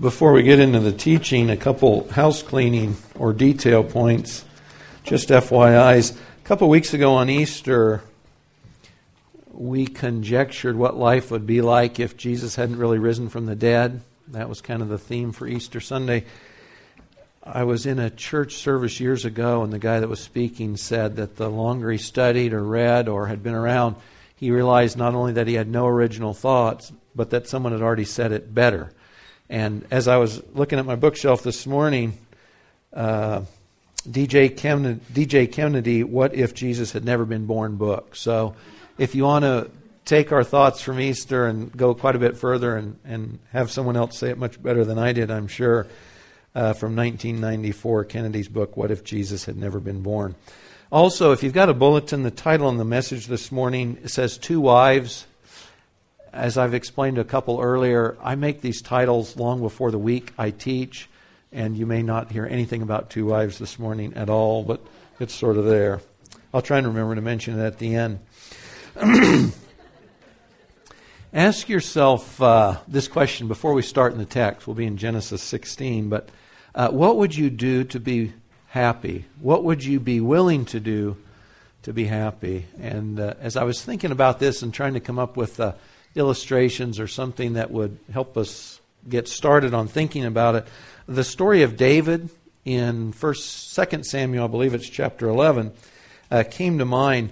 Before we get into the teaching, a couple house cleaning or detail points. Just FYIs. A couple weeks ago on Easter, we conjectured what life would be like if Jesus hadn't really risen from the dead. That was kind of the theme for Easter Sunday. I was in a church service years ago, and the guy that was speaking said that the longer he studied or read or had been around, he realized not only that he had no original thoughts, but that someone had already said it better. And as I was looking at my bookshelf this morning, uh, DJ, Kennedy, DJ Kennedy, What If Jesus Had Never Been Born book. So if you want to take our thoughts from Easter and go quite a bit further and, and have someone else say it much better than I did, I'm sure, uh, from 1994, Kennedy's book, What If Jesus Had Never Been Born. Also, if you've got a bulletin, the title on the message this morning says Two Wives. As I've explained a couple earlier, I make these titles long before the week I teach, and you may not hear anything about two wives this morning at all, but it's sort of there. I'll try and remember to mention it at the end. Ask yourself uh, this question before we start in the text. We'll be in Genesis 16, but uh, what would you do to be happy? What would you be willing to do to be happy? And uh, as I was thinking about this and trying to come up with uh, illustrations or something that would help us get started on thinking about it, the story of David in First, Second Samuel, I believe it's chapter eleven, uh, came to mind.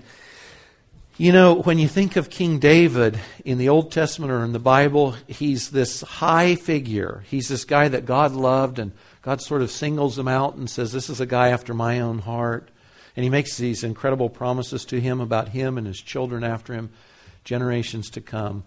You know, when you think of King David in the Old Testament or in the Bible, he's this high figure. He's this guy that God loved and God sort of singles him out and says, This is a guy after my own heart. And he makes these incredible promises to him about him and his children after him, generations to come.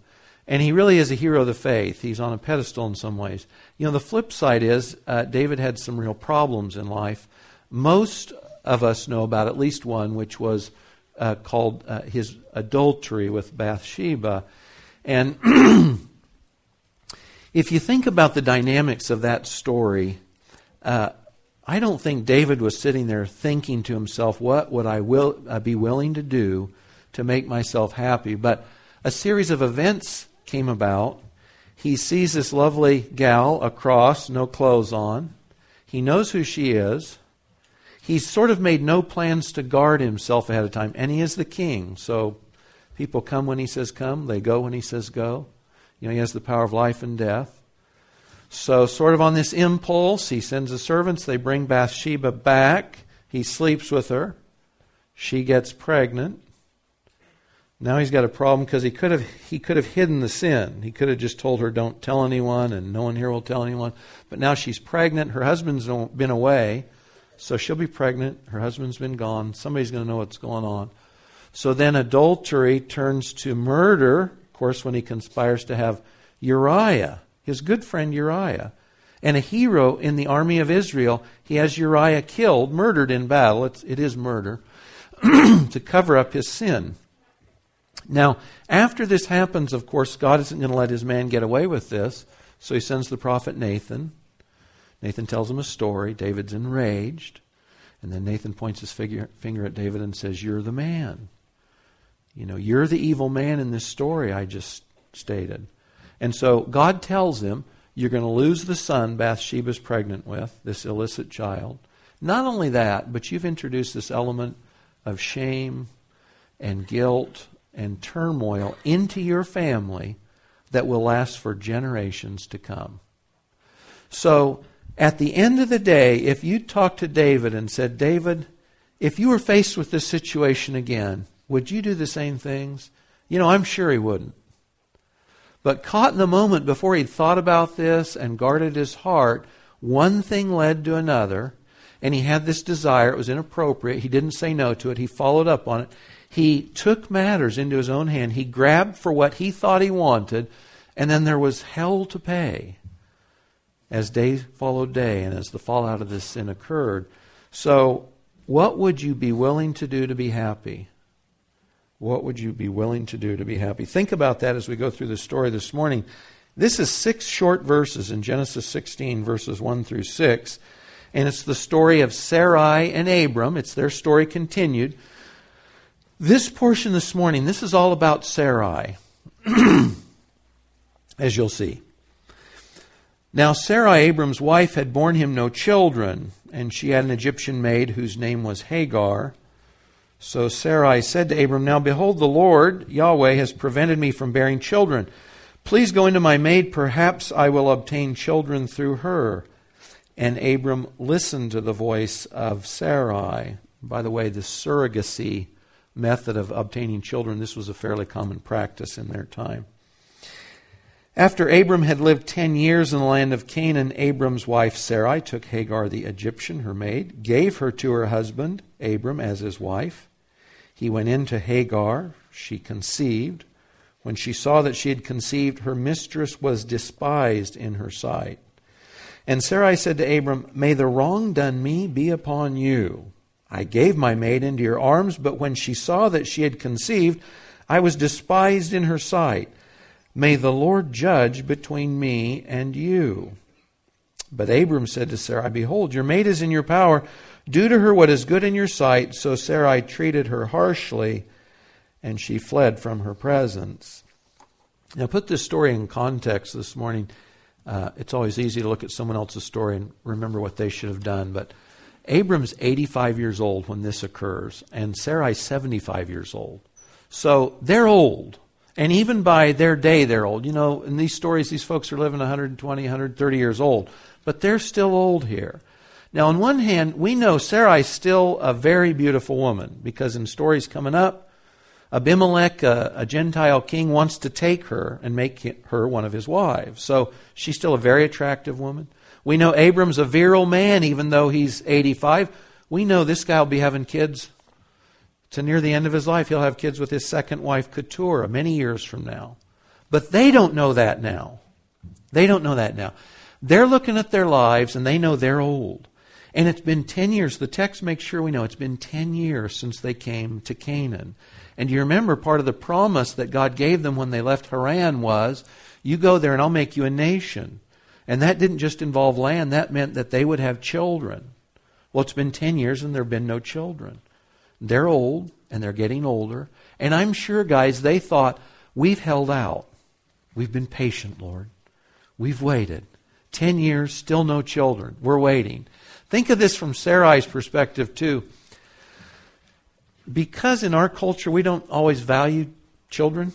And he really is a hero of the faith. He's on a pedestal in some ways. You know, the flip side is uh, David had some real problems in life. Most of us know about at least one, which was uh, called uh, his adultery with Bathsheba. And if you think about the dynamics of that story, uh, I don't think David was sitting there thinking to himself, what would I will, uh, be willing to do to make myself happy? But a series of events came about. He sees this lovely gal across, no clothes on. He knows who she is. He's sort of made no plans to guard himself ahead of time, and he is the king. So people come when he says come, they go when he says go. You know, he has the power of life and death. So, sort of on this impulse, he sends the servants. They bring Bathsheba back. He sleeps with her. She gets pregnant. Now he's got a problem because he could have he could have hidden the sin. He could have just told her, "Don't tell anyone," and no one here will tell anyone. But now she's pregnant. Her husband's been away, so she'll be pregnant. Her husband's been gone. Somebody's going to know what's going on. So then adultery turns to murder. Of course, when he conspires to have Uriah his good friend Uriah. And a hero in the army of Israel, he has Uriah killed, murdered in battle. It's, it is murder, to cover up his sin. Now, after this happens, of course, God isn't going to let his man get away with this. So he sends the prophet Nathan. Nathan tells him a story. David's enraged. And then Nathan points his figure, finger at David and says, You're the man. You know, you're the evil man in this story I just stated. And so God tells him, You're going to lose the son Bathsheba's pregnant with, this illicit child. Not only that, but you've introduced this element of shame and guilt and turmoil into your family that will last for generations to come. So, at the end of the day, if you talked to David and said, David, if you were faced with this situation again, would you do the same things? You know, I'm sure he wouldn't. But caught in the moment before he'd thought about this and guarded his heart, one thing led to another, and he had this desire. It was inappropriate. He didn't say no to it. He followed up on it. He took matters into his own hand. He grabbed for what he thought he wanted, and then there was hell to pay as day followed day and as the fallout of this sin occurred. So, what would you be willing to do to be happy? What would you be willing to do to be happy? Think about that as we go through the story this morning. This is six short verses in Genesis 16, verses 1 through 6. And it's the story of Sarai and Abram. It's their story continued. This portion this morning, this is all about Sarai, as you'll see. Now, Sarai, Abram's wife, had borne him no children, and she had an Egyptian maid whose name was Hagar. So Sarai said to Abram, Now behold, the Lord, Yahweh, has prevented me from bearing children. Please go into my maid, perhaps I will obtain children through her. And Abram listened to the voice of Sarai. By the way, the surrogacy method of obtaining children, this was a fairly common practice in their time. After Abram had lived ten years in the land of Canaan, Abram's wife Sarai took Hagar the Egyptian, her maid, gave her to her husband, Abram, as his wife. He went in to Hagar. She conceived. When she saw that she had conceived, her mistress was despised in her sight. And Sarai said to Abram, May the wrong done me be upon you. I gave my maid into your arms, but when she saw that she had conceived, I was despised in her sight. May the Lord judge between me and you. But Abram said to Sarai, Behold, your maid is in your power. Do to her what is good in your sight. So Sarai treated her harshly, and she fled from her presence. Now, put this story in context this morning. Uh, it's always easy to look at someone else's story and remember what they should have done. But Abram's 85 years old when this occurs, and Sarai's 75 years old. So they're old. And even by their day, they're old. You know, in these stories, these folks are living 120, 130 years old. But they're still old here. Now, on one hand, we know Sarai's still a very beautiful woman because in stories coming up, Abimelech, a, a, Gentile king, wants to take her and make her one of his wives. So she's still a very attractive woman. We know Abram's a virile man, even though he's 85. We know this guy will be having kids to near the end of his life. He'll have kids with his second wife, Keturah, many years from now. But they don't know that now. They don't know that now. They're looking at their lives and they know they're old. And it's been 10 years. The text makes sure we know it's been 10 years since they came to Canaan. And you remember part of the promise that God gave them when they left Haran was, You go there and I'll make you a nation. And that didn't just involve land, that meant that they would have children. Well, it's been 10 years and there have been no children. They're old and they're getting older. And I'm sure, guys, they thought, We've held out. We've been patient, Lord. We've waited. 10 years, still no children. We're waiting. Think of this from Sarai's perspective, too. Because in our culture we don't always value children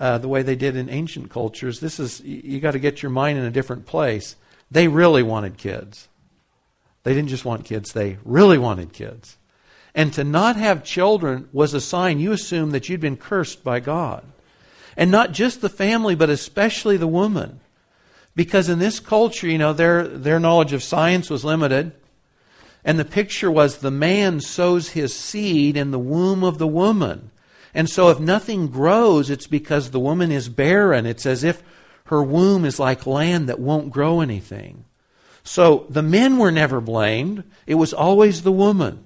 uh, the way they did in ancient cultures, this is, you got to get your mind in a different place. They really wanted kids. They didn't just want kids, they really wanted kids. And to not have children was a sign you assumed that you'd been cursed by God. And not just the family, but especially the woman. Because in this culture, you know, their, their knowledge of science was limited. And the picture was the man sows his seed in the womb of the woman. And so if nothing grows, it's because the woman is barren. It's as if her womb is like land that won't grow anything. So the men were never blamed. It was always the woman.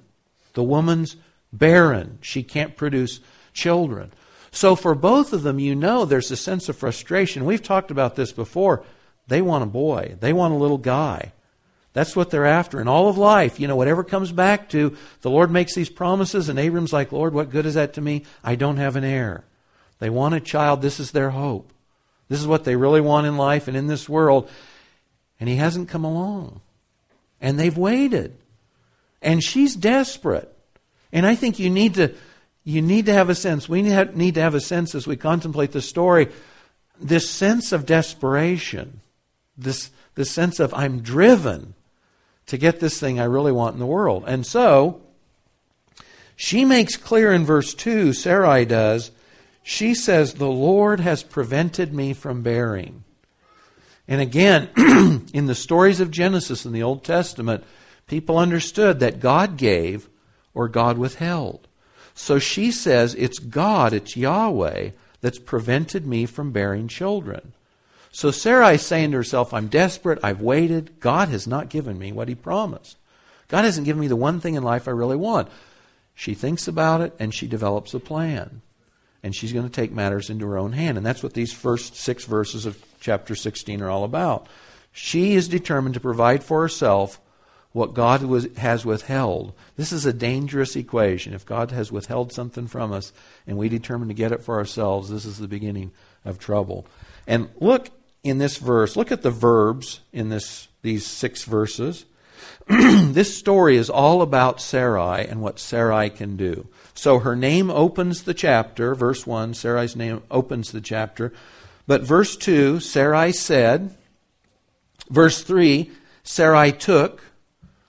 The woman's barren. She can't produce children. So for both of them, you know there's a sense of frustration. We've talked about this before. They want a boy. They want a little guy. That's what they're after. In all of life, you know, whatever comes back to, the Lord makes these promises, and Abram's like, Lord, what good is that to me? I don't have an heir. They want a child. This is their hope. This is what they really want in life and in this world. And he hasn't come along. And they've waited. And she's desperate. And I think you need to you need to have a sense. We need to have a sense as we contemplate the story, this sense of desperation, this, this sense of I'm driven to get this thing I really want in the world. And so, she makes clear in verse 2, Sarai does, she says, The Lord has prevented me from bearing. And again, in the stories of Genesis in the Old Testament, people understood that God gave or God withheld. So she says, It's God, it's Yahweh, that's prevented me from bearing children. So Sarai is saying to herself, I'm desperate, I've waited. God has not given me what He promised. God hasn't given me the one thing in life I really want. She thinks about it and she develops a plan. And she's going to take matters into her own hand. And that's what these first six verses of chapter 16 are all about. She is determined to provide for herself what God was, has withheld. This is a dangerous equation. If God has withheld something from us and we determine to get it for ourselves, this is the beginning of trouble. And look in this verse, look at the verbs in this, these six verses. this story is all about Sarai and what Sarai can do. So her name opens the chapter, verse 1, Sarai's name opens the chapter. But verse 2, Sarai said. Verse 3, Sarai took.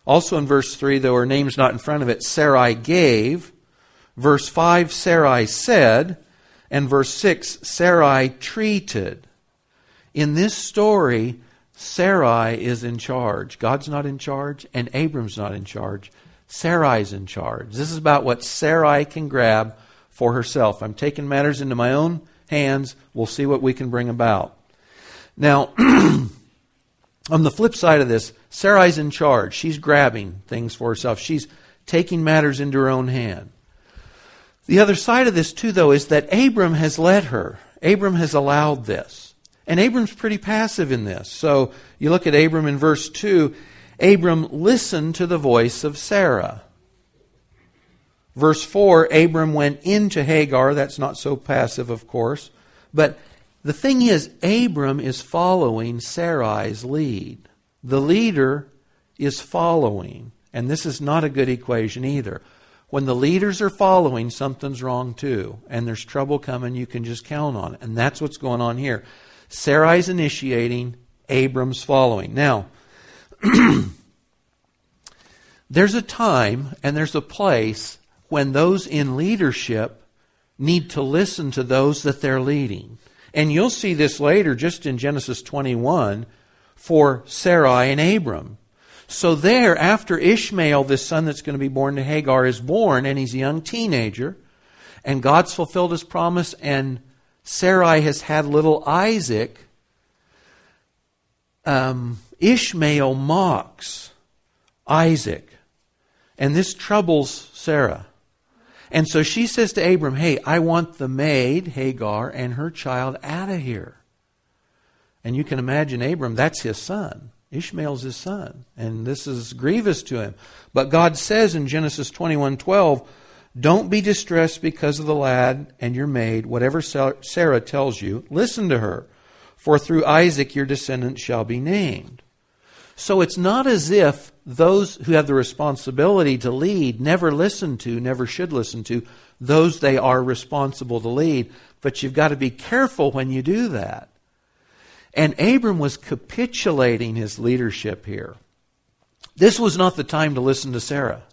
Also in verse 3, though her name's not in front of it, Sarai gave. Verse 5, Sarai said. And verse 6, Sarai treated. In this story, Sarai is in charge. God's not in charge, and Abram's not in charge. Sarai's in charge. This is about what Sarai can grab for herself. I'm taking matters into my own hands. We'll see what we can bring about. Now, on the flip side of this, Sarai's in charge. She's grabbing things for herself. She's taking matters into her own hand. The other side of this, too, though, is that Abram has led her. Abram has allowed this. And Abram's pretty passive in this. So you look at Abram in verse 2 Abram listened to the voice of Sarah. Verse 4 Abram went into Hagar. That's not so passive, of course. But the thing is, Abram is following Sarai's lead. The leader is following. And this is not a good equation either. When the leaders are following, something's wrong too. And there's trouble coming, you can just count on it. And that's what's going on here. Sarai's initiating, Abram's following. Now, there's a time and there's a place when those in leadership need to listen to those that they're leading. And you'll see this later just in Genesis 21 for Sarai and Abram. So, there, after Ishmael, this son that's going to be born to Hagar, is born, and he's a young teenager, and God's fulfilled his promise, and Sarai has had little Isaac, um, Ishmael mocks Isaac. And this troubles Sarah. And so she says to Abram, Hey, I want the maid, Hagar, and her child out of here. And you can imagine Abram, that's his son. Ishmael's his son. And this is grievous to him. But God says in Genesis 21 12, Don't be distressed because of the lad and your maid. Whatever Sarah tells you, listen to her. For through Isaac your descendants shall be named. So it's not as if those who have the responsibility to lead never listen to, never should listen to those they are responsible to lead. But you've got to be careful when you do that. And Abram was capitulating his leadership here. This was not the time to listen to Sarah.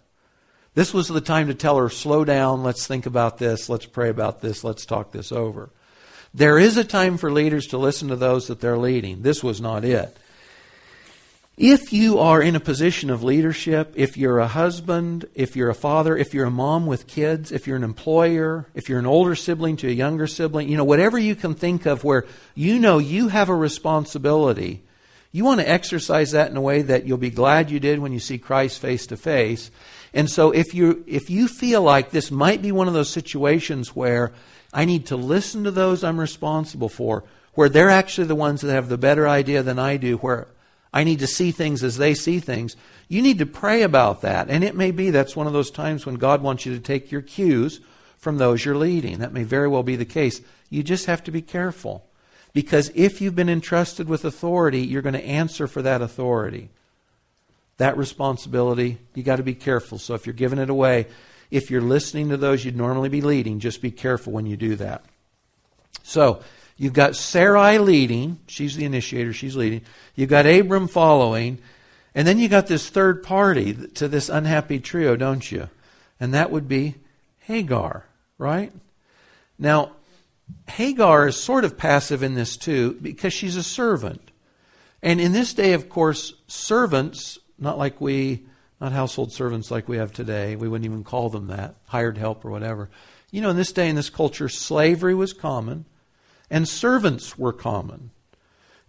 This was the time to tell her, slow down, let's think about this, let's pray about this, let's talk this over. There is a time for leaders to listen to those that they're leading. This was not it. If you are in a position of leadership, if you're a husband, if you're a father, if you're a mom with kids, if you're an employer, if you're an older sibling to a younger sibling, you know, whatever you can think of where you know you have a responsibility, you want to exercise that in a way that you'll be glad you did when you see Christ face to face. And so if you if you feel like this might be one of those situations where I need to listen to those I'm responsible for, where they're actually the ones that have the better idea than I do, where I need to see things as they see things. You need to pray about that. And it may be that's one of those times when God wants you to take your cues from those you're leading. That may very well be the case. You just have to be careful. Because if you've been entrusted with authority, you're going to answer for that authority. That responsibility, you got to be careful. So if you're giving it away, if you're listening to those you'd normally be leading, just be careful when you do that. So, You've got Sarai leading. She's the initiator. She's leading. You've got Abram following. And then you got this third party to this unhappy trio, don't you? And that would be Hagar, right? Now, Hagar is sort of passive in this too because she's a servant. And in this day, of course, servants, not like we, not household servants like we have today, we wouldn't even call them that, hired help or whatever. You know, in this day, in this culture, slavery was common and servants were common.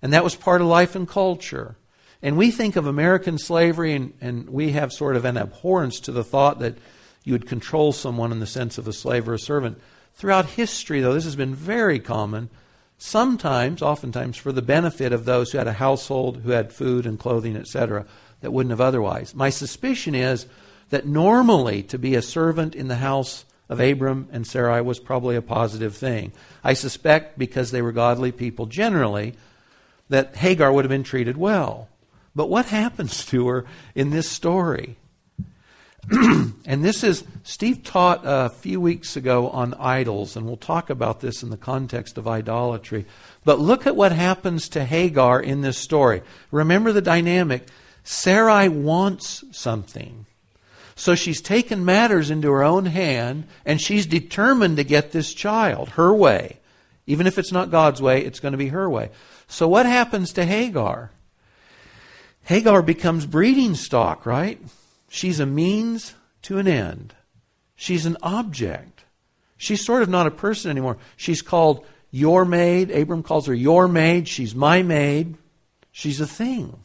And that was part of life and culture. And we think of American slavery, and, and we have sort of an abhorrence to the thought that you would control someone in the sense of a slave or a servant. Throughout history, though, this has been very common, sometimes, oftentimes, for the benefit of those who had a household, who had food and clothing, etc., that wouldn't have otherwise. My suspicion is that normally to be a servant in the house of Abram and Sarai was probably a positive thing. I suspect because they were godly people generally, that Hagar would have been treated well. But what happens to her in this story? and this is, Steve taught a few weeks ago on idols, and we'll talk about this in the context of idolatry. But look at what happens to Hagar in this story. Remember the dynamic. Sarai wants something. So she's taken matters into her own hand, and she's determined to get this child her way. Even if it's not God's way, it's going to be her way. So what happens to Hagar? Hagar becomes breeding stock, right? She's a means to an end. She's an object. She's sort of not a person anymore. She's called your maid. Abram calls her your maid. She's my maid. She's a thing.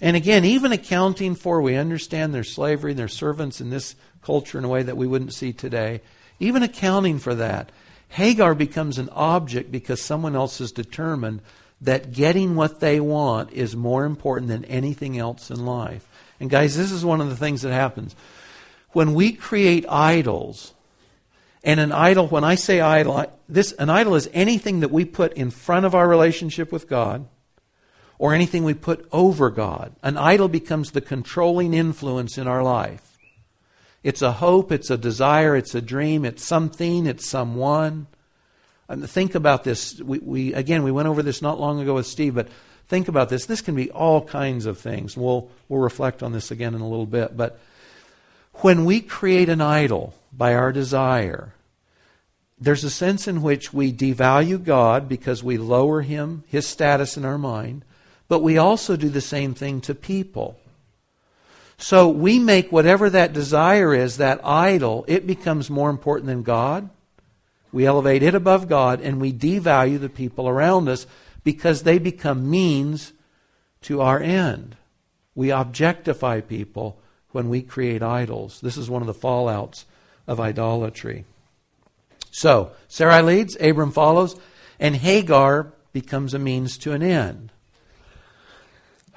And again, even accounting for, we understand their slavery and their servants in this culture in a way that we wouldn't see today. Even accounting for that, Hagar becomes an object because someone else has determined that getting what they want is more important than anything else in life. And guys, this is one of the things that happens. When we create idols, and an idol, when I say idol, this an idol is anything that we put in front of our relationship with God or anything we put over God. An idol becomes the controlling influence in our life. It's a hope, it's a desire, it's a dream, it's something, it's someone. And think about this. We, we again we went over this not long ago with Steve, but Think about this. This can be all kinds of things. We'll, we'll reflect on this again in a little bit. But when we create an idol by our desire, there's a sense in which we devalue God because we lower him, his status in our mind, but we also do the same thing to people. So we make whatever that desire is, that idol, it becomes more important than God. We elevate it above God and we devalue the people around us because they become means to our end. We objectify people when we create idols. This is one of the fallouts of idolatry. So, Sarai leads, Abram follows, and Hagar becomes a means to an end.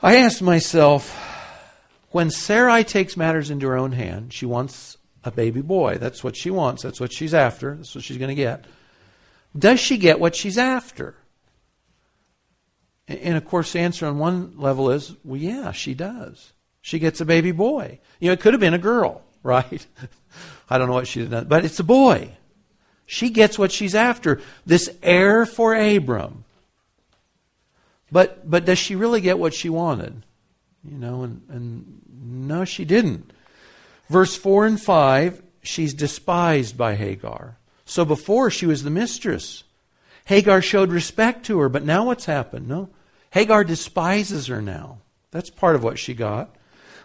I asked myself, when Sarai takes matters into her own hand, she wants a baby boy. That's what she wants. That's what she's after. That's what she's going to get. Does she get what she's after? And of course, the answer on one level is, well, yeah, she does. She gets a baby boy. You know, it could have been a girl, right? I don't know what she did, but it's a boy. She gets what she's after this heir for Abram. But, but does she really get what she wanted? You know, and, and no, she didn't. Verse 4 and 5, she's despised by Hagar. So before she was the mistress. Hagar showed respect to her, but now what's happened? No, Hagar despises her now. That's part of what she got.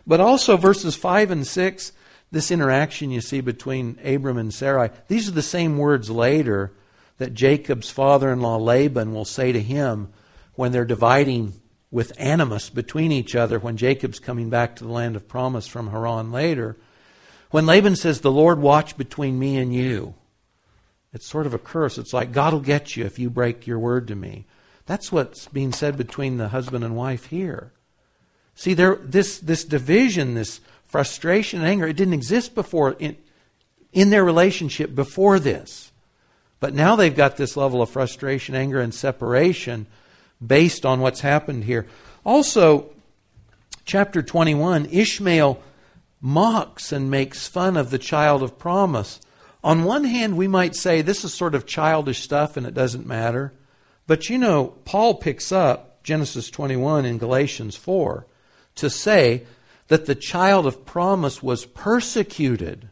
But also, verses 5 and 6, this interaction you see between Abram and Sarai, these are the same words later that Jacob's father in law Laban will say to him when they're dividing with animus between each other when Jacob's coming back to the land of promise from Haran later. When Laban says, The Lord watch between me and you, it's sort of a curse. It's like, God will get you if you break your word to me. That's what's being said between the husband and wife here. See, there, this, this division, this frustration and anger, it didn't exist before in, in their relationship before this. But now they've got this level of frustration, anger, and separation based on what's happened here. Also, chapter 21, Ishmael mocks and makes fun of the child of promise. On one hand, we might say this is sort of childish stuff and it doesn't matter. But you know, Paul picks up Genesis 21 in Galatians 4 to say that the child of promise was persecuted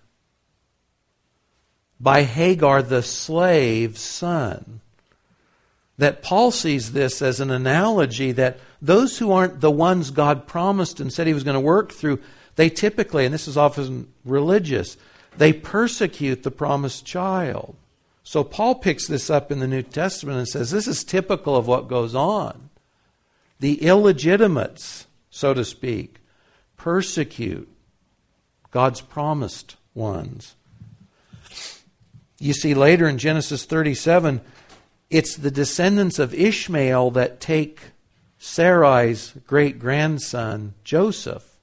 by Hagar, the slave's son. That Paul sees this as an analogy that those who aren't the ones God promised and said he was going to work through, they typically, and this is often religious, they persecute the promised child. So Paul picks this up in the New Testament and says this is typical of what goes on. The illegitimates, so to speak, persecute God's promised ones. You see later in Genesis 37, it's the descendants of Ishmael that take Sarai's great grandson, Joseph,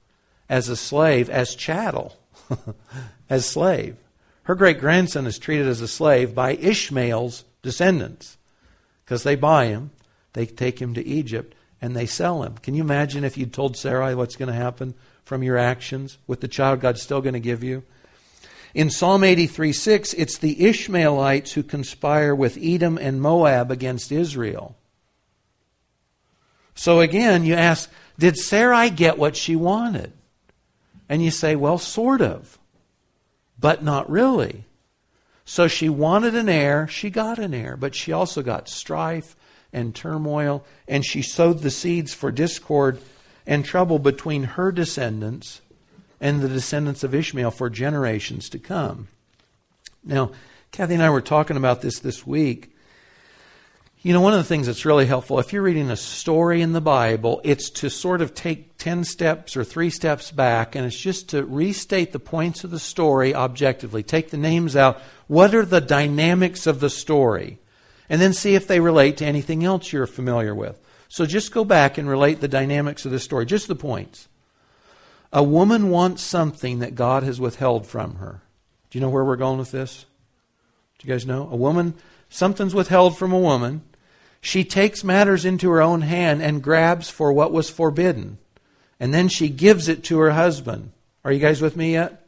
as a slave, as chattel, as slave. Her great grandson is treated as a slave by Ishmael's descendants because they buy him. They take him to Egypt and they sell him. Can you imagine if you'd told Sarai what's going to happen from your actions with the child God's still going to give you? In Psalm 83 6, it's the Ishmaelites who conspire with Edom and Moab against Israel. So again, you ask, did Sarai get what she wanted? And you say, well, sort of, but not really. So she wanted an heir, she got an heir, but she also got strife and turmoil, and she sowed the seeds for discord and trouble between her descendants and the descendants of Ishmael for generations to come. Now, Kathy and I were talking about this this week. You know, one of the things that's really helpful, if you're reading a story in the Bible, it's to sort of take 10 steps or three steps back, and it's just to restate the points of the story objectively. Take the names out. What are the dynamics of the story? And then see if they relate to anything else you're familiar with. So just go back and relate the dynamics of the story, just the points. A woman wants something that God has withheld from her. Do you know where we're going with this? Do you guys know? A woman, something's withheld from a woman. She takes matters into her own hand and grabs for what was forbidden. And then she gives it to her husband. Are you guys with me yet?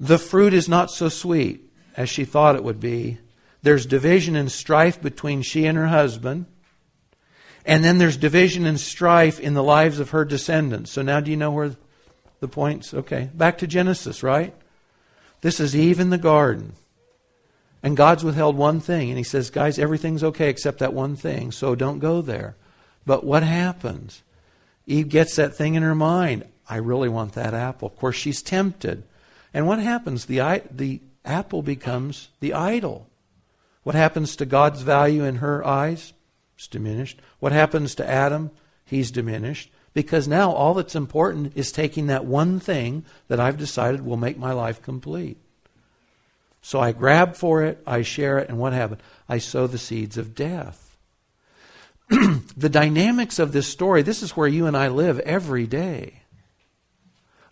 The fruit is not so sweet as she thought it would be. There's division and strife between she and her husband. And then there's division and strife in the lives of her descendants. So now do you know where the points? Okay. Back to Genesis, right? This is Eve in the garden. And God's withheld one thing. And He says, guys, everything's okay except that one thing, so don't go there. But what happens? Eve gets that thing in her mind. I really want that apple. Of course, she's tempted. And what happens? The, the apple becomes the idol. What happens to God's value in her eyes? It's diminished. What happens to Adam? He's diminished. Because now all that's important is taking that one thing that I've decided will make my life complete. So I grab for it, I share it, and what happened? I sow the seeds of death. the dynamics of this story, this is where you and I live every day.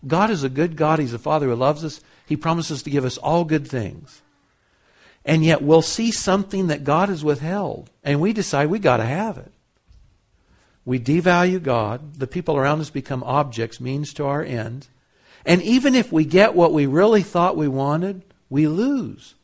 God is a good God. He's a Father who loves us. He promises to give us all good things. And yet we'll see something that God has withheld, and we decide we got to have it. We devalue God. The people around us become objects, means to our end. And even if we get what we really thought we wanted, we lose.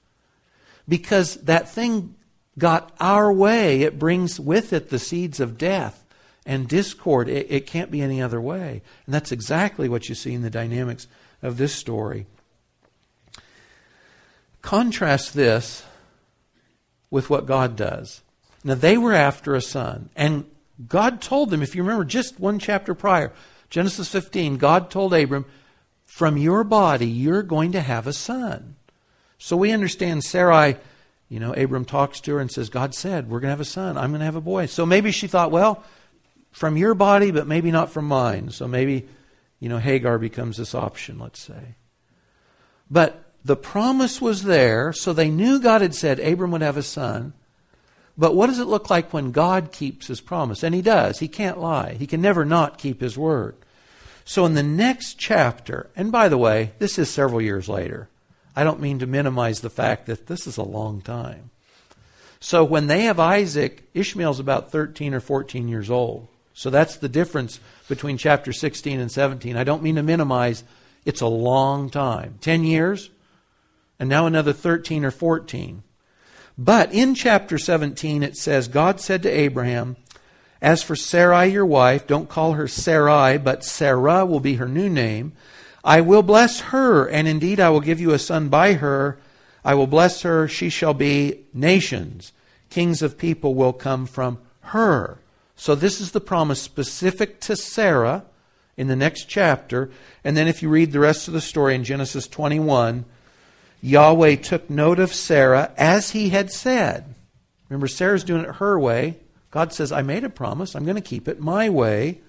Because that thing got our way. It brings with it the seeds of death and discord. It, it can't be any other way. And that's exactly what you see in the dynamics of this story. Contrast this with what God does. Now, they were after a son, and God told them, if you remember just one chapter prior, Genesis 15, God told Abram, From your body, you're going to have a son. So we understand Sarai, you know, Abram talks to her and says, God said, We're going to have a son. I'm going to have a boy. So maybe she thought, Well, from your body, but maybe not from mine. So maybe, you know, Hagar becomes this option, let's say. But the promise was there, so they knew God had said Abram would have a son. But what does it look like when God keeps his promise? And he does. He can't lie. He can never not keep his word. So in the next chapter, and by the way, this is several years later. I don't mean to minimize the fact that this is a long time. So when they have Isaac, Ishmael's about 13 or 14 years old. So that's the difference between chapter 16 and 17. I don't mean to minimize. It's a long time. 10 years? and now another 13 or 14. But in chapter 17, it says, God said to Abraham, As for Sarai, your wife, don't call her Sarai, but Sarah will be her new name. I will bless her, and indeed I will give you a son by her. I will bless her. She shall be nations. Kings of people will come from her. So this is the promise specific to Sarah in the next chapter. And then if you read the rest of the story in Genesis 21, Yahweh took note of Sarah as he had said. Remember, Sarah's doing it her way. God says, I made a promise. I'm going to keep it my way.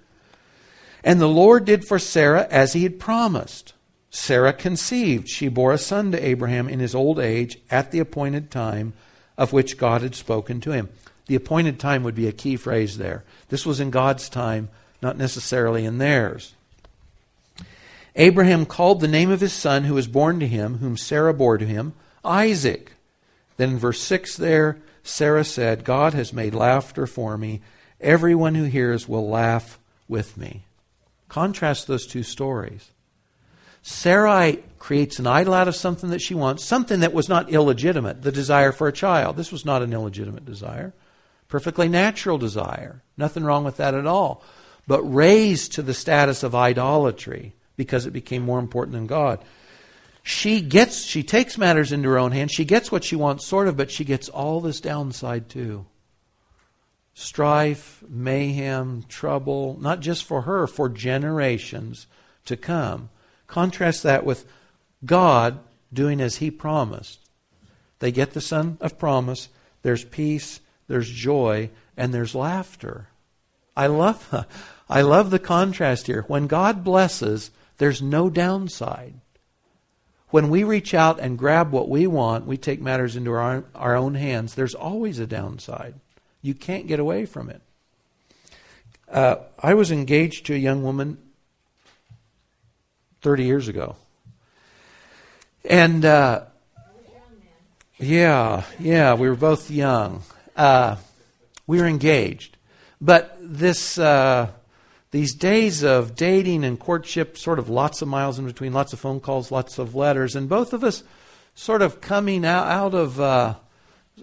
And the Lord did for Sarah as he had promised. Sarah conceived. She bore a son to Abraham in his old age at the appointed time of which God had spoken to him. The appointed time would be a key phrase there. This was in God's time, not necessarily in theirs. Abraham called the name of his son who was born to him, whom Sarah bore to him, Isaac. Then in verse 6 there, Sarah said, God has made laughter for me. Everyone who hears will laugh with me. Contrast those two stories. Sarai creates an idol out of something that she wants, something that was not illegitimate, the desire for a child. This was not an illegitimate desire, perfectly natural desire. Nothing wrong with that at all. But raised to the status of idolatry because it became more important than God. She gets she takes matters into her own hands. She gets what she wants sort of, but she gets all this downside too. Strife, mayhem, trouble, not just for her, for generations to come. Contrast that with God doing as He promised. They get the Son of Promise, there's peace, there's joy, and there's laughter. I love, I love the contrast here. When God blesses, there's no downside. When we reach out and grab what we want, we take matters into our, our own hands, there's always a downside. You can't get away from it. Uh, I was engaged to a young woman 30 years ago. And uh, yeah, yeah, we were both young. Uh, we were engaged. But this, uh, these days of dating and courtship, sort of lots of miles in between, lots of phone calls, lots of letters, and both of us sort of coming out, out of, uh,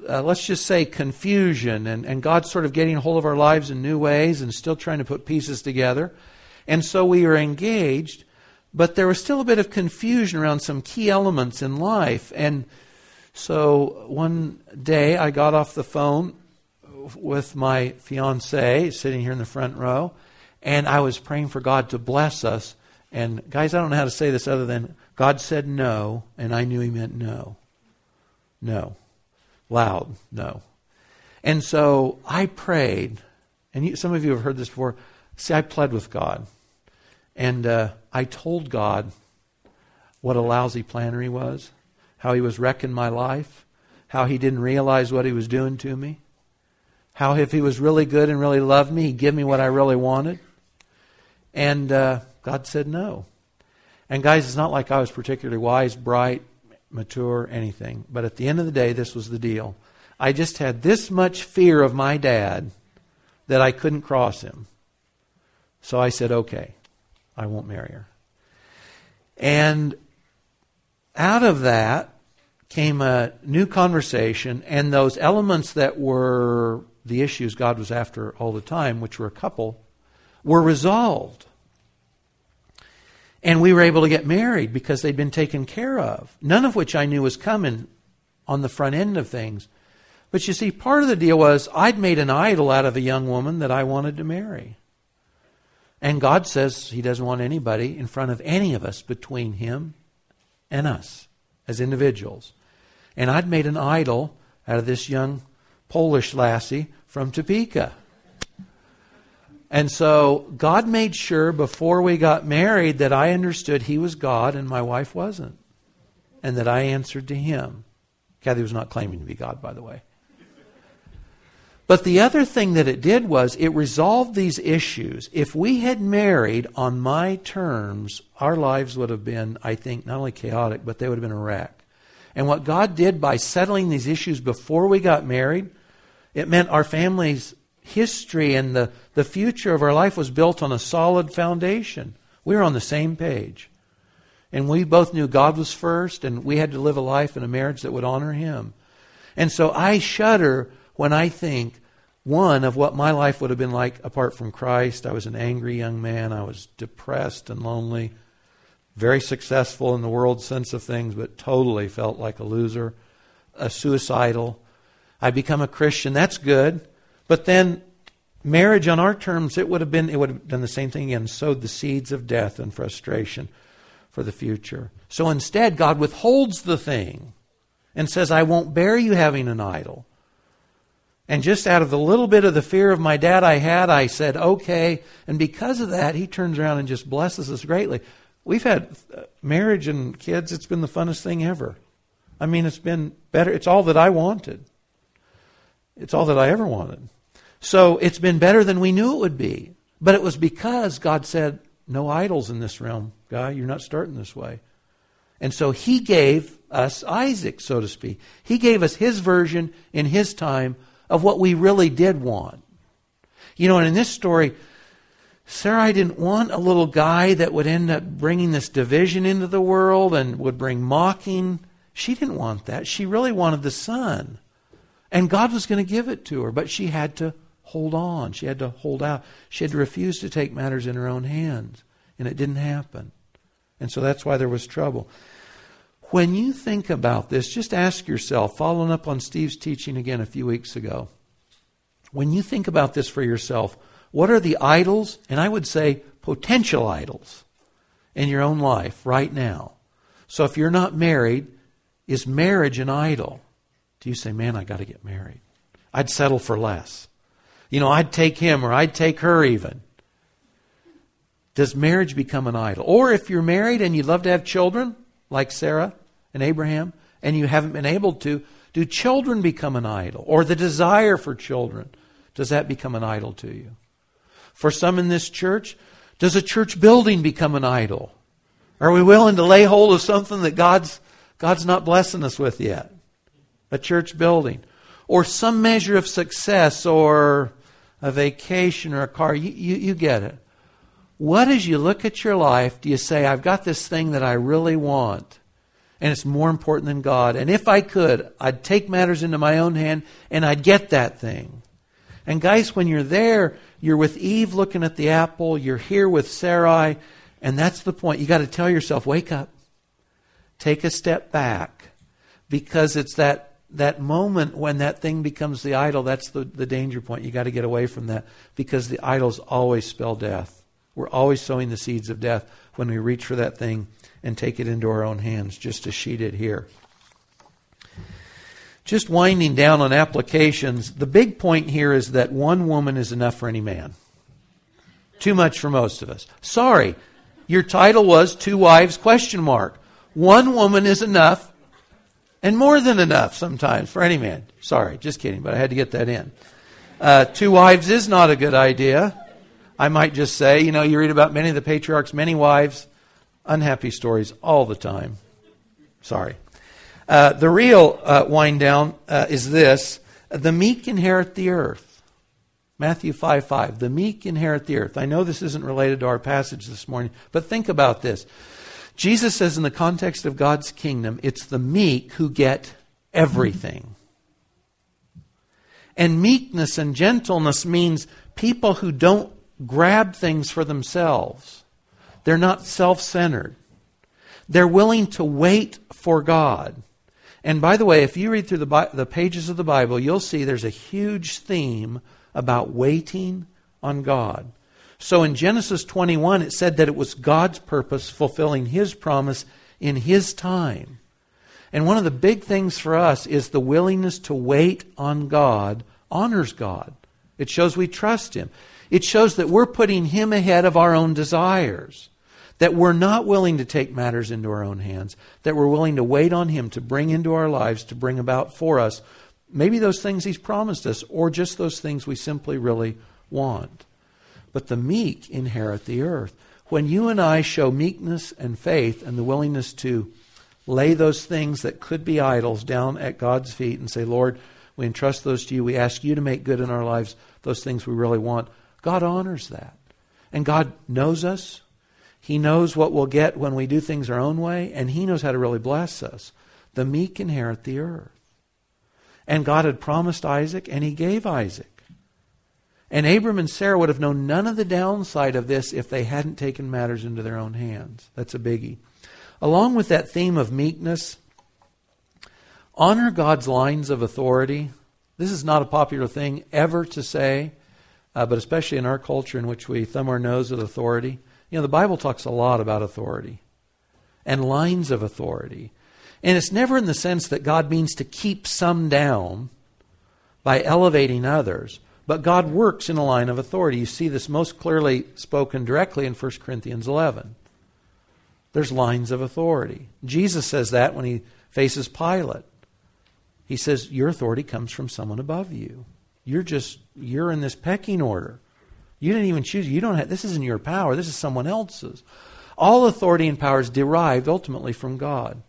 uh, let's just say, confusion, and, and God sort of getting a hold of our lives in new ways and still trying to put pieces together. And so we were engaged, but there was still a bit of confusion around some key elements in life. And so one day I got off the phone with my fiance sitting here in the front row, and I was praying for God to bless us. And guys, I don't know how to say this other than God said no, and I knew He meant no. No. Loud, no. And so I prayed, and you, some of you have heard this before. See, I pled with God. And uh, I told God what a lousy planner he was, how he was wrecking my life, how he didn't realize what he was doing to me, how if he was really good and really loved me, he'd give me what I really wanted. And uh, God said no. And guys, it's not like I was particularly wise, bright, mature, anything. But at the end of the day, this was the deal. I just had this much fear of my dad that I couldn't cross him. So I said, okay. I won't marry her. And out of that came a new conversation, and those elements that were the issues God was after all the time, which were a couple, were resolved. And we were able to get married because they'd been taken care of, none of which I knew was coming on the front end of things. But you see, part of the deal was I'd made an idol out of a young woman that I wanted to marry. And God says He doesn't want anybody in front of any of us between Him and us as individuals. And I'd made an idol out of this young Polish lassie from Topeka. And so God made sure before we got married that I understood He was God and my wife wasn't. And that I answered to Him. Kathy was not claiming to be God, by the way. But the other thing that it did was it resolved these issues. If we had married on my terms, our lives would have been, I think, not only chaotic, but they would have been a wreck. And what God did by settling these issues before we got married, it meant our family's history and the, the future of our life was built on a solid foundation. We were on the same page. And we both knew God was first, and we had to live a life in a marriage that would honor Him. And so I shudder when I think, one, of what my life would have been like apart from Christ. I was an angry young man. I was depressed and lonely, very successful in the world sense of things, but totally felt like a loser, a suicidal. I become a Christian. That's good. But then marriage on our terms, it would have been, it would have done the same thing again, sowed the seeds of death and frustration for the future. So instead, God withholds the thing and says, I won't bear you having an idol. And just out of the little bit of the fear of my dad I had, I said, okay. And because of that, he turns around and just blesses us greatly. We've had uh, marriage and kids, it's been the funnest thing ever. I mean, it's been better. It's all that I wanted. It's all that I ever wanted. So it's been better than we knew it would be. But it was because God said, no idols in this realm, guy. You're not starting this way. And so he gave us Isaac, so to speak. He gave us his version in his time of what we really did want. You know, and in this story, Sarai didn't want a little guy that would end up bringing this division into the world and would bring mocking. She didn't want that. She really wanted the son. And God was going to give it to her, but she had to hold on. She had to hold out. She had to refuse to take matters in her own hands. And it didn't happen. And so that's why there was trouble. When you think about this, just ask yourself, following up on Steve's teaching again a few weeks ago, when you think about this for yourself, what are the idols, and I would say potential idols, in your own life right now? So if you're not married, is marriage an idol? Do you say, man, I got to get married? I'd settle for less. You know, I'd take him or I'd take her even. Does marriage become an idol? Or if you're married and you'd love to have children, like Sarah and Abraham, and you haven't been able to, do children become an idol? Or the desire for children, does that become an idol to you? For some in this church, does a church building become an idol? Are we willing to lay hold of something that God's, God's not blessing us with yet? A church building. Or some measure of success or a vacation or a car. You, you, you get it. What, as you look at your life, do you say, I've got this thing that I really want, and it's more important than God? And if I could, I'd take matters into my own hand and I'd get that thing. And guys, when you're there, you're with Eve looking at the apple, you're here with Sarai, and that's the point. You got to tell yourself, wake up. Take a step back. Because it's that that moment when that thing becomes the idol, that's the, the danger point. You got to get away from that because the idols always spell death. We're always sowing the seeds of death when we reach for that thing and take it into our own hands, just as she did here. Just winding down on applications, the big point here is that one woman is enough for any man. Too much for most of us. Sorry, your title was Two Wives question mark. One woman is enough and more than enough sometimes for any man. Sorry, just kidding, but I had to get that in. Uh, two wives is not a good idea. I might just say, you know, you read about many of the patriarchs, many wives, unhappy stories all the time. Sorry. Uh, the real uh, wind down uh, is this the meek inherit the earth. Matthew 5 5. The meek inherit the earth. I know this isn't related to our passage this morning, but think about this. Jesus says, in the context of God's kingdom, it's the meek who get everything. And meekness and gentleness means people who don't grab things for themselves. They're not self centered. They're willing to wait for God. And by the way, if you read through the, the pages of the Bible, you'll see there's a huge theme about waiting on God. So in Genesis 21, it said that it was God's purpose fulfilling His promise in His time. And one of the big things for us is the willingness to wait on God honors God. It shows we trust Him. It shows that we're putting Him ahead of our own desires. That we're not willing to take matters into our own hands. That we're willing to wait on Him to bring into our lives, to bring about for us maybe those things He's promised us, or just those things we simply really want. But the meek inherit the earth. When you and I show meekness and faith and the willingness to lay those things that could be idols down at God's feet and say, Lord, we entrust those to you. We ask you to make good in our lives those things we really want. God honors that. And God knows us. He knows what we'll get when we do things our own way, and He knows how to really bless us. The meek inherit the earth. And God had promised Isaac, and He gave Isaac. And Abram and Sarah would have known none of the downside of this if they hadn't taken matters into their own hands. That's a biggie. Along with that theme of meekness, honor God's lines of authority. This is not a popular thing ever to say uh, but especially in our culture in which we thumb our nose at authority. You know, the Bible talks a lot about authority and lines of authority. And it's never in the sense that God means to keep some down by elevating others, but God works in a line of authority. You see this most clearly spoken directly in 1 Corinthians 11. There's lines of authority. Jesus says that when he faces Pilate. He says, Your authority comes from someone above you. You're just you're in this pecking order. You didn't even choose. You don't have this isn't your power. This is someone else's. All authority and power is derived ultimately from God.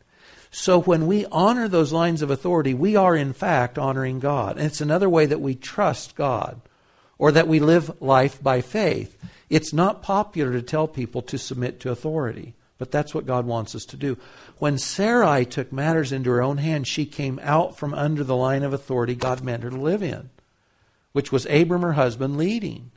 So when we honor those lines of authority, we are in fact honoring God. And it's another way that we trust God or that we live life by faith. It's not popular to tell people to submit to authority, but that's what God wants us to do. When Sarai took matters into her own hands, she came out from under the line of authority God meant her to live in, which was Abram, her husband, leading.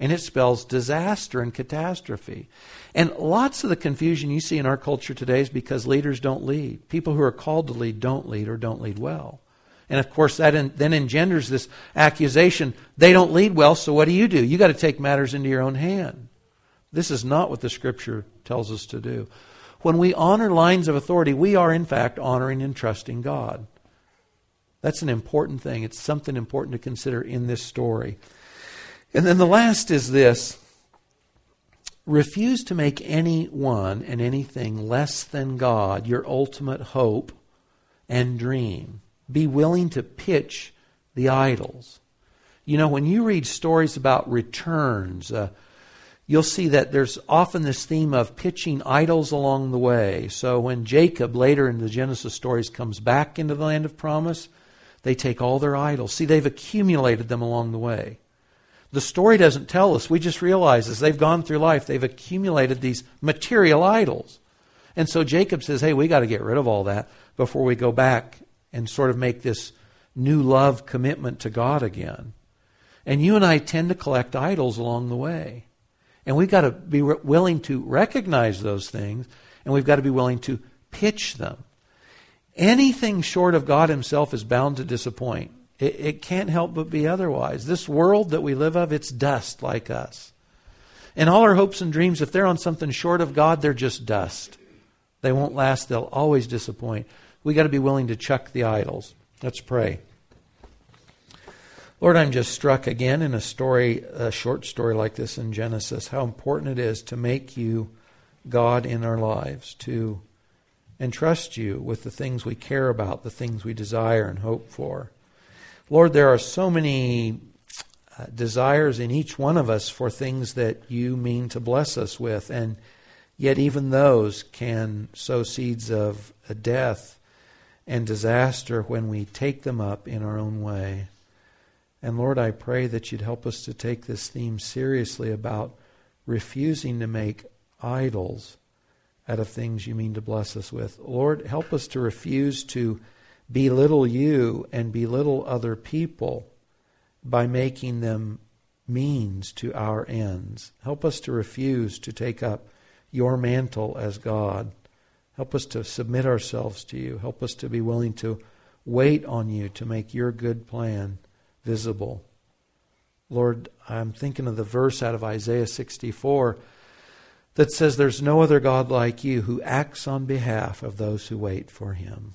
And it spells disaster and catastrophe. And lots of the confusion you see in our culture today is because leaders don't lead. People who are called to lead don't lead or don't lead well. And of course, that in, then engenders this accusation they don't lead well, so what do you do? You've got to take matters into your own hand. This is not what the scripture tells us to do. When we honor lines of authority, we are in fact honoring and trusting God. That's an important thing. It's something important to consider in this story. And then the last is this refuse to make anyone and anything less than God your ultimate hope and dream. Be willing to pitch the idols. You know, when you read stories about returns, uh, you'll see that there's often this theme of pitching idols along the way. So when Jacob, later in the Genesis stories, comes back into the land of promise, they take all their idols. See, they've accumulated them along the way. The story doesn't tell us. We just realize as they've gone through life, they've accumulated these material idols. And so Jacob says, hey, we got to get rid of all that before we go back and sort of make this new love commitment to God again. And you and I tend to collect idols along the way. And we've got to be willing to recognize those things, and we've got to be willing to pitch them. Anything short of God Himself is bound to disappoint. It, it can't help but be otherwise. This world that we live of, it's dust like us. And all our hopes and dreams, if they're on something short of God, they're just dust. They won't last, they'll always disappoint we got to be willing to chuck the idols. Let's pray. Lord, I'm just struck again in a story, a short story like this in Genesis, how important it is to make you God in our lives, to entrust you with the things we care about, the things we desire and hope for. Lord, there are so many uh, desires in each one of us for things that you mean to bless us with, and yet even those can sow seeds of death and disaster when we take them up in our own way. And Lord, I pray that you'd help us to take this theme seriously about refusing to make idols out of things you mean to bless us with. Lord, help us to refuse to belittle you and belittle other people by making them means to our ends. Help us to refuse to take up your mantle as God. Help us to submit ourselves to you. Help us to be willing to wait on you to make your good plan visible. Lord, I'm thinking of the verse out of Isaiah 64 that says, There's no other God like you who acts on behalf of those who wait for him.